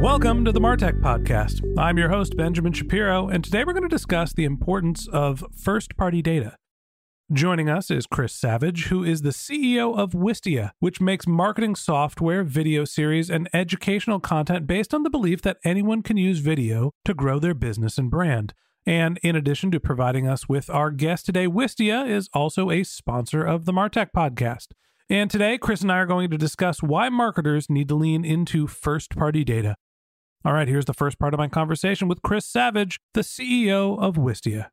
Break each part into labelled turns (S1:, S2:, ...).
S1: Welcome to the Martech Podcast. I'm your host, Benjamin Shapiro, and today we're going to discuss the importance of first party data. Joining us is Chris Savage, who is the CEO of Wistia, which makes marketing software, video series, and educational content based on the belief that anyone can use video to grow their business and brand. And in addition to providing us with our guest today, Wistia is also a sponsor of the Martech Podcast. And today, Chris and I are going to discuss why marketers need to lean into first party data. All right, here's the first part of my conversation with Chris Savage, the CEO of Wistia.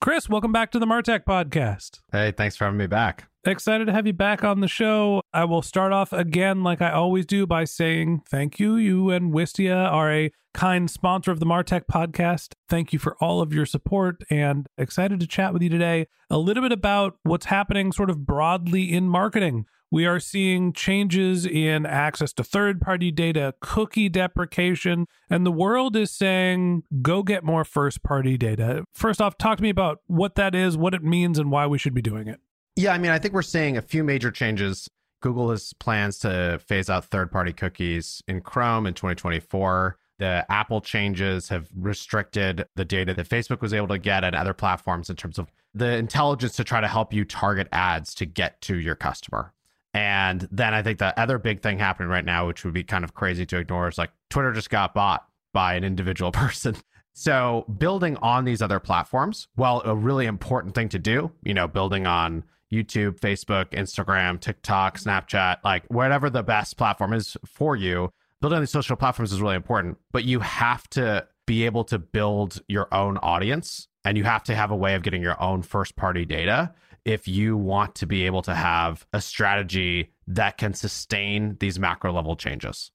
S1: Chris, welcome back to the Martech podcast.
S2: Hey, thanks for having me back.
S1: Excited to have you back on the show. I will start off again, like I always do, by saying thank you. You and Wistia are a kind sponsor of the Martech podcast. Thank you for all of your support and excited to chat with you today a little bit about what's happening sort of broadly in marketing. We are seeing changes in access to third party data, cookie deprecation, and the world is saying go get more first party data. First off, talk to me about what that is, what it means, and why we should be doing it.
S2: Yeah, I mean, I think we're seeing a few major changes. Google has plans to phase out third party cookies in Chrome in 2024. The Apple changes have restricted the data that Facebook was able to get at other platforms in terms of the intelligence to try to help you target ads to get to your customer. And then I think the other big thing happening right now, which would be kind of crazy to ignore, is like Twitter just got bought by an individual person. So building on these other platforms, well, a really important thing to do, you know, building on YouTube, Facebook, Instagram, TikTok, Snapchat, like whatever the best platform is for you, building on these social platforms is really important. But you have to be able to build your own audience and you have to have a way of getting your own first party data if you want to be able to have a strategy that can sustain these macro level changes.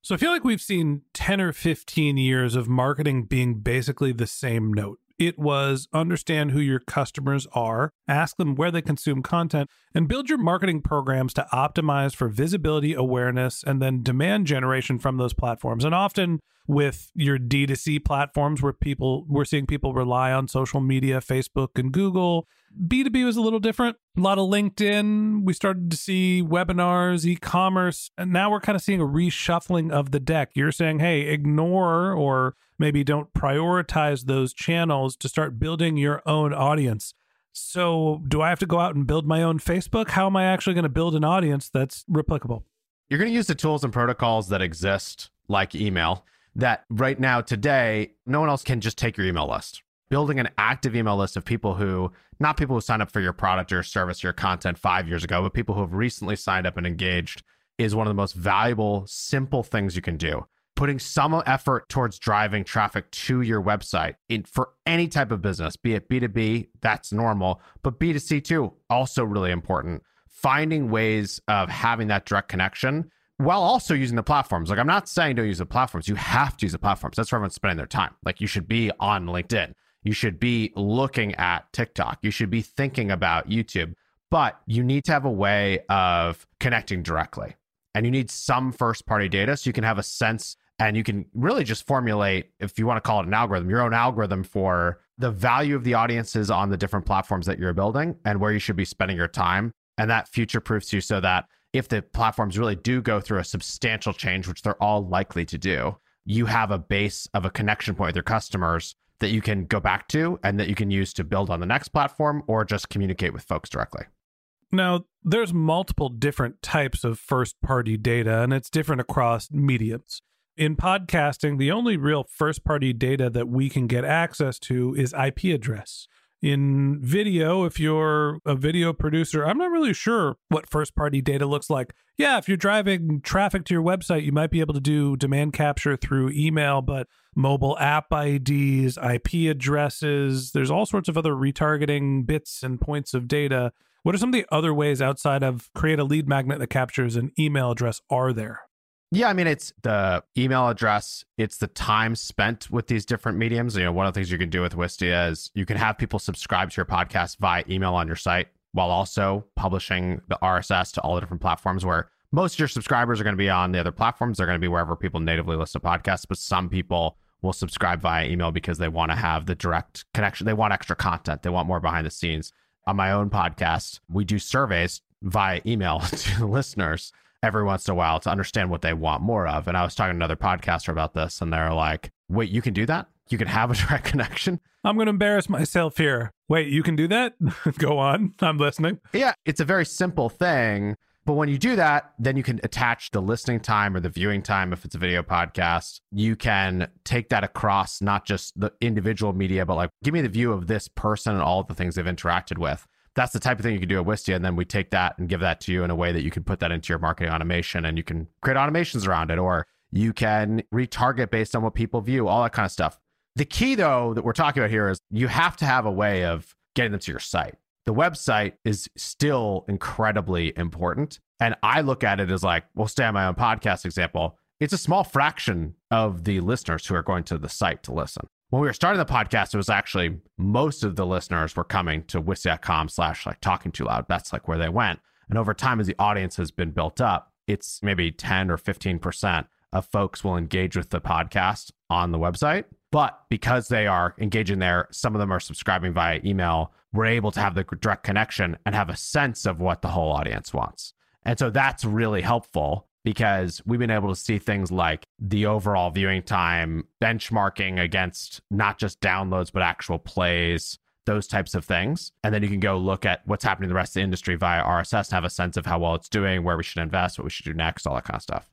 S1: So I feel like we've seen 10 or 15 years of marketing being basically the same note. It was understand who your customers are, ask them where they consume content, and build your marketing programs to optimize for visibility, awareness, and then demand generation from those platforms. And often with your D2C platforms where people we're seeing people rely on social media, Facebook and Google. B2B was a little different. A lot of LinkedIn. We started to see webinars, e-commerce, and now we're kind of seeing a reshuffling of the deck. You're saying, "Hey, ignore or maybe don't prioritize those channels to start building your own audience." So, do I have to go out and build my own Facebook? How am I actually going to build an audience that's replicable?
S2: You're going to use the tools and protocols that exist like email that right now, today, no one else can just take your email list. Building an active email list of people who, not people who signed up for your product or service or your content five years ago, but people who have recently signed up and engaged is one of the most valuable, simple things you can do. Putting some effort towards driving traffic to your website in, for any type of business, be it B2B, that's normal, but B2C too, also really important. Finding ways of having that direct connection while also using the platforms. Like I'm not saying don't use the platforms. You have to use the platforms. That's where everyone's spending their time. Like you should be on LinkedIn. You should be looking at TikTok. You should be thinking about YouTube. But you need to have a way of connecting directly. And you need some first party data so you can have a sense and you can really just formulate, if you want to call it an algorithm, your own algorithm for the value of the audiences on the different platforms that you're building and where you should be spending your time. And that future proofs you so that if the platforms really do go through a substantial change, which they're all likely to do, you have a base of a connection point with your customers that you can go back to and that you can use to build on the next platform or just communicate with folks directly.
S1: Now, there's multiple different types of first party data, and it's different across mediums. In podcasting, the only real first party data that we can get access to is IP address. In video, if you're a video producer, I'm not really sure what first party data looks like. Yeah, if you're driving traffic to your website, you might be able to do demand capture through email, but mobile app IDs, IP addresses, there's all sorts of other retargeting bits and points of data. What are some of the other ways outside of create a lead magnet that captures an email address are there?
S2: Yeah, I mean, it's the email address, it's the time spent with these different mediums. You know, one of the things you can do with Wistia is you can have people subscribe to your podcast via email on your site while also publishing the RSS to all the different platforms where most of your subscribers are going to be on the other platforms. They're going to be wherever people natively listen to podcasts, but some people will subscribe via email because they want to have the direct connection. They want extra content, they want more behind the scenes. On my own podcast, we do surveys via email to listeners every once in a while to understand what they want more of. And I was talking to another podcaster about this, and they're like, wait, you can do that? You can have a direct connection?
S1: I'm going to embarrass myself here. Wait, you can do that? Go on. I'm listening.
S2: Yeah, it's a very simple thing. But when you do that, then you can attach the listening time or the viewing time if it's a video podcast. You can take that across not just the individual media, but like give me the view of this person and all the things they've interacted with that's the type of thing you can do at Wistia. And then we take that and give that to you in a way that you can put that into your marketing automation and you can create automations around it, or you can retarget based on what people view, all that kind of stuff. The key, though, that we're talking about here is you have to have a way of getting them to your site. The website is still incredibly important. And I look at it as like, we'll stay on my own podcast example. It's a small fraction of the listeners who are going to the site to listen when we were starting the podcast, it was actually most of the listeners were coming to wistia.com slash like talking too loud. That's like where they went. And over time, as the audience has been built up, it's maybe 10 or 15% of folks will engage with the podcast on the website. But because they are engaging there, some of them are subscribing via email. We're able to have the direct connection and have a sense of what the whole audience wants. And so that's really helpful because we've been able to see things like the overall viewing time benchmarking against not just downloads, but actual plays, those types of things. And then you can go look at what's happening in the rest of the industry via RSS and have a sense of how well it's doing, where we should invest, what we should do next, all that kind of stuff.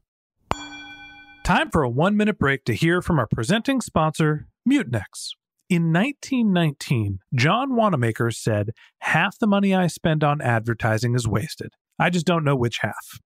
S1: Time for a one minute break to hear from our presenting sponsor, Mutinex. In 1919, John Wanamaker said, Half the money I spend on advertising is wasted. I just don't know which half.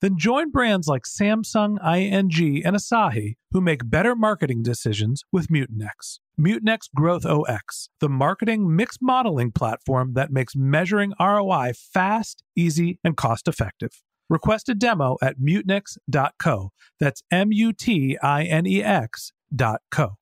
S1: Then join brands like Samsung, ING, and Asahi who make better marketing decisions with Mutinex. Mutinex Growth OS, the marketing mix modeling platform that makes measuring ROI fast, easy, and cost effective. Request a demo at mutinex.co. That's M U T I N E X.co.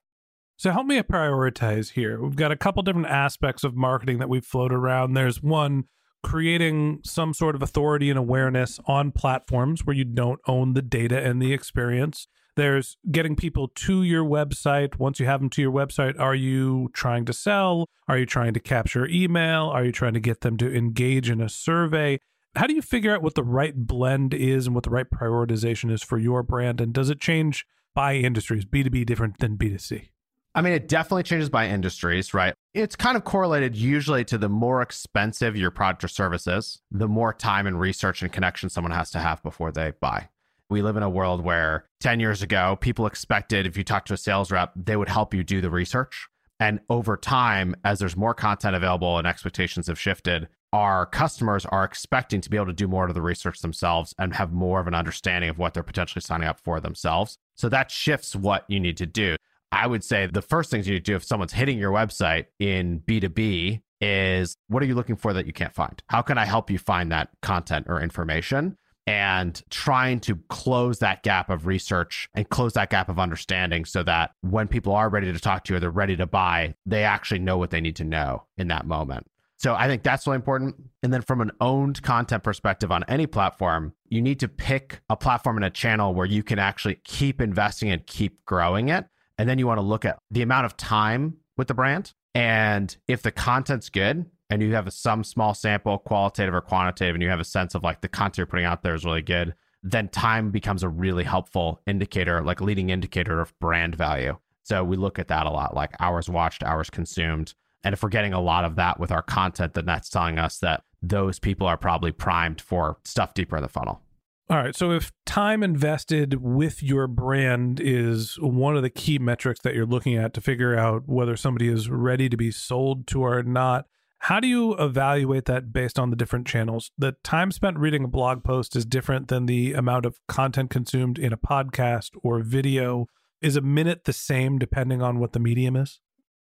S1: So help me prioritize here. We've got a couple different aspects of marketing that we float around. There's one creating some sort of authority and awareness on platforms where you don't own the data and the experience. There's getting people to your website. Once you have them to your website, are you trying to sell? Are you trying to capture email? Are you trying to get them to engage in a survey? How do you figure out what the right blend is and what the right prioritization is for your brand? And does it change by industries, B2B different than B2C?
S2: I mean, it definitely changes by industries, right? It's kind of correlated usually to the more expensive your product or service is, the more time and research and connection someone has to have before they buy. We live in a world where 10 years ago, people expected if you talk to a sales rep, they would help you do the research. And over time, as there's more content available and expectations have shifted, our customers are expecting to be able to do more of the research themselves and have more of an understanding of what they're potentially signing up for themselves. So that shifts what you need to do. I would say the first things you do if someone's hitting your website in B2B is what are you looking for that you can't find? How can I help you find that content or information? And trying to close that gap of research and close that gap of understanding so that when people are ready to talk to you or they're ready to buy, they actually know what they need to know in that moment. So I think that's really important. And then from an owned content perspective on any platform, you need to pick a platform and a channel where you can actually keep investing and keep growing it. And then you want to look at the amount of time with the brand. And if the content's good and you have some small sample, qualitative or quantitative, and you have a sense of like the content you're putting out there is really good, then time becomes a really helpful indicator, like leading indicator of brand value. So we look at that a lot, like hours watched, hours consumed. And if we're getting a lot of that with our content, then that's telling us that those people are probably primed for stuff deeper in the funnel.
S1: All right. So if time invested with your brand is one of the key metrics that you're looking at to figure out whether somebody is ready to be sold to or not, how do you evaluate that based on the different channels? The time spent reading a blog post is different than the amount of content consumed in a podcast or video. Is a minute the same depending on what the medium is?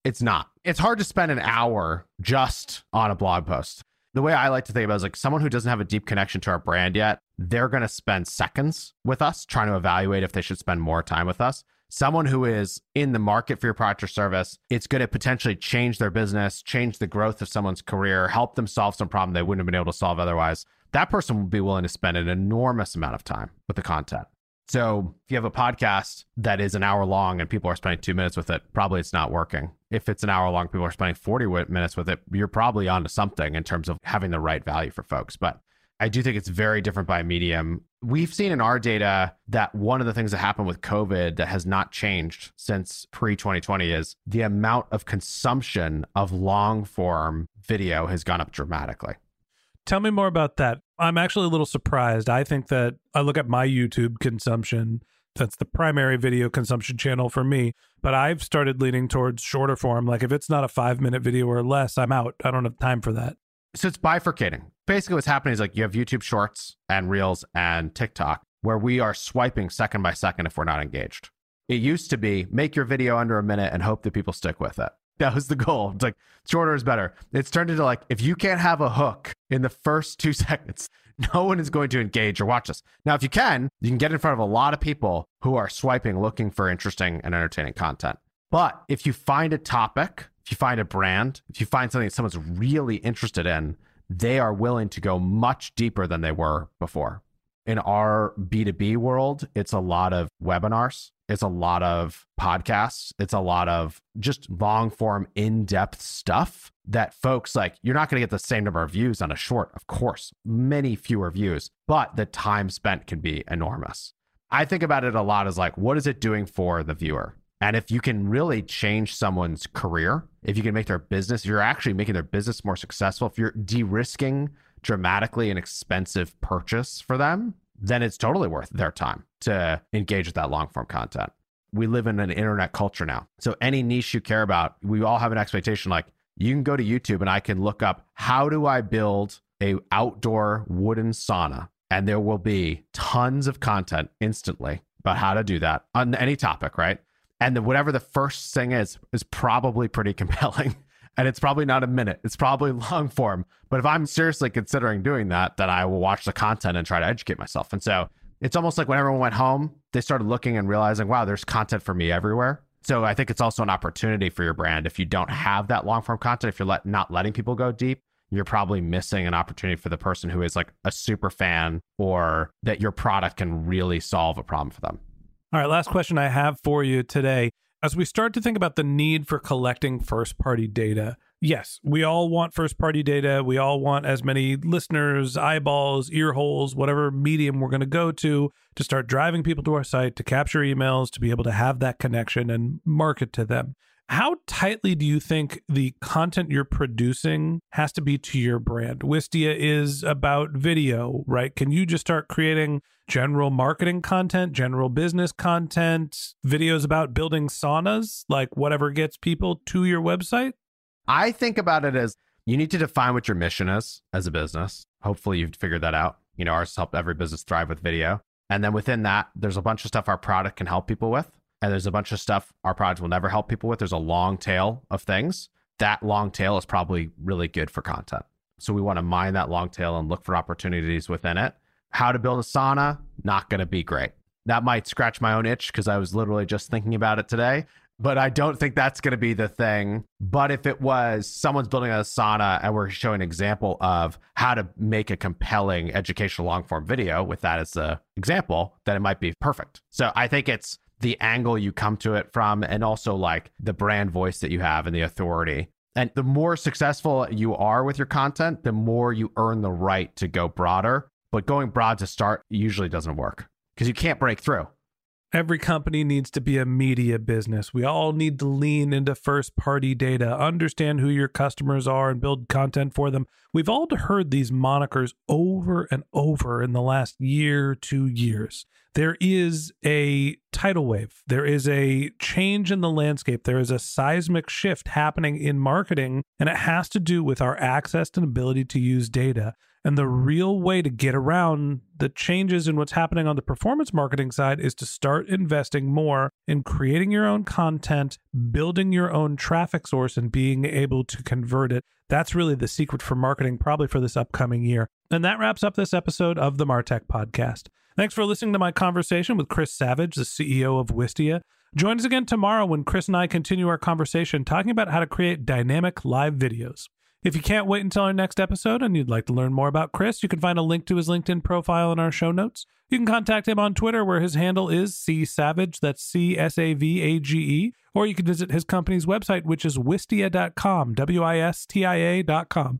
S2: It's not. It's hard to spend an hour just on a blog post the way I like to think about it is like someone who doesn't have a deep connection to our brand yet, they're going to spend seconds with us trying to evaluate if they should spend more time with us. Someone who is in the market for your product or service, it's going to potentially change their business, change the growth of someone's career, help them solve some problem they wouldn't have been able to solve otherwise. That person will be willing to spend an enormous amount of time with the content. So if you have a podcast that is an hour long and people are spending two minutes with it, probably it's not working. If it's an hour long, people are spending 40 minutes with it, you're probably onto something in terms of having the right value for folks. But I do think it's very different by medium. We've seen in our data that one of the things that happened with COVID that has not changed since pre 2020 is the amount of consumption of long form video has gone up dramatically.
S1: Tell me more about that. I'm actually a little surprised. I think that I look at my YouTube consumption. That's the primary video consumption channel for me. But I've started leaning towards shorter form. Like if it's not a five minute video or less, I'm out. I don't have time for that.
S2: So it's bifurcating. Basically, what's happening is like you have YouTube Shorts and Reels and TikTok where we are swiping second by second if we're not engaged. It used to be make your video under a minute and hope that people stick with it. That was the goal. It's like shorter is better. It's turned into like if you can't have a hook in the first two seconds, no one is going to engage or watch this. Now, if you can, you can get in front of a lot of people who are swiping looking for interesting and entertaining content. But if you find a topic, if you find a brand, if you find something that someone's really interested in, they are willing to go much deeper than they were before. In our B2B world, it's a lot of webinars it's a lot of podcasts. It's a lot of just long form, in depth stuff that folks like, you're not going to get the same number of views on a short, of course, many fewer views, but the time spent can be enormous. I think about it a lot as like, what is it doing for the viewer? And if you can really change someone's career, if you can make their business, if you're actually making their business more successful, if you're de risking dramatically an expensive purchase for them, then it's totally worth their time to engage with that long form content. We live in an internet culture now. So any niche you care about, we all have an expectation like you can go to YouTube and I can look up how do I build a outdoor wooden sauna and there will be tons of content instantly about how to do that on any topic, right? And the, whatever the first thing is is probably pretty compelling and it's probably not a minute. It's probably long form. But if I'm seriously considering doing that, then I will watch the content and try to educate myself. And so it's almost like when everyone went home, they started looking and realizing, wow, there's content for me everywhere. So I think it's also an opportunity for your brand. If you don't have that long form content, if you're let, not letting people go deep, you're probably missing an opportunity for the person who is like a super fan or that your product can really solve a problem for them.
S1: All right, last question I have for you today. As we start to think about the need for collecting first party data, yes, we all want first party data. We all want as many listeners, eyeballs, ear holes, whatever medium we're going to go to to start driving people to our site, to capture emails, to be able to have that connection and market to them. How tightly do you think the content you're producing has to be to your brand? Wistia is about video, right? Can you just start creating general marketing content, general business content, videos about building saunas, like whatever gets people to your website?
S2: I think about it as you need to define what your mission is as a business. Hopefully, you've figured that out. You know, ours help every business thrive with video. And then within that, there's a bunch of stuff our product can help people with and there's a bunch of stuff our product will never help people with. There's a long tail of things. That long tail is probably really good for content. So we want to mine that long tail and look for opportunities within it. How to build a sauna, not going to be great. That might scratch my own itch because I was literally just thinking about it today. But I don't think that's going to be the thing. But if it was someone's building a sauna and we're showing an example of how to make a compelling educational long form video with that as the example, then it might be perfect. So I think it's the angle you come to it from and also like the brand voice that you have and the authority. And the more successful you are with your content, the more you earn the right to go broader. But going broad to start usually doesn't work because you can't break through.
S1: Every company needs to be a media business. We all need to lean into first party data, understand who your customers are, and build content for them. We've all heard these monikers over and over in the last year, two years. There is a tidal wave, there is a change in the landscape, there is a seismic shift happening in marketing, and it has to do with our access and ability to use data. And the real way to get around the changes in what's happening on the performance marketing side is to start investing more in creating your own content, building your own traffic source, and being able to convert it. That's really the secret for marketing, probably for this upcoming year. And that wraps up this episode of the Martech Podcast. Thanks for listening to my conversation with Chris Savage, the CEO of Wistia. Join us again tomorrow when Chris and I continue our conversation talking about how to create dynamic live videos. If you can't wait until our next episode and you'd like to learn more about Chris, you can find a link to his LinkedIn profile in our show notes. You can contact him on Twitter, where his handle is C Savage, that's C S A V A G E, or you can visit his company's website, which is wistia.com, W I S T I A.com.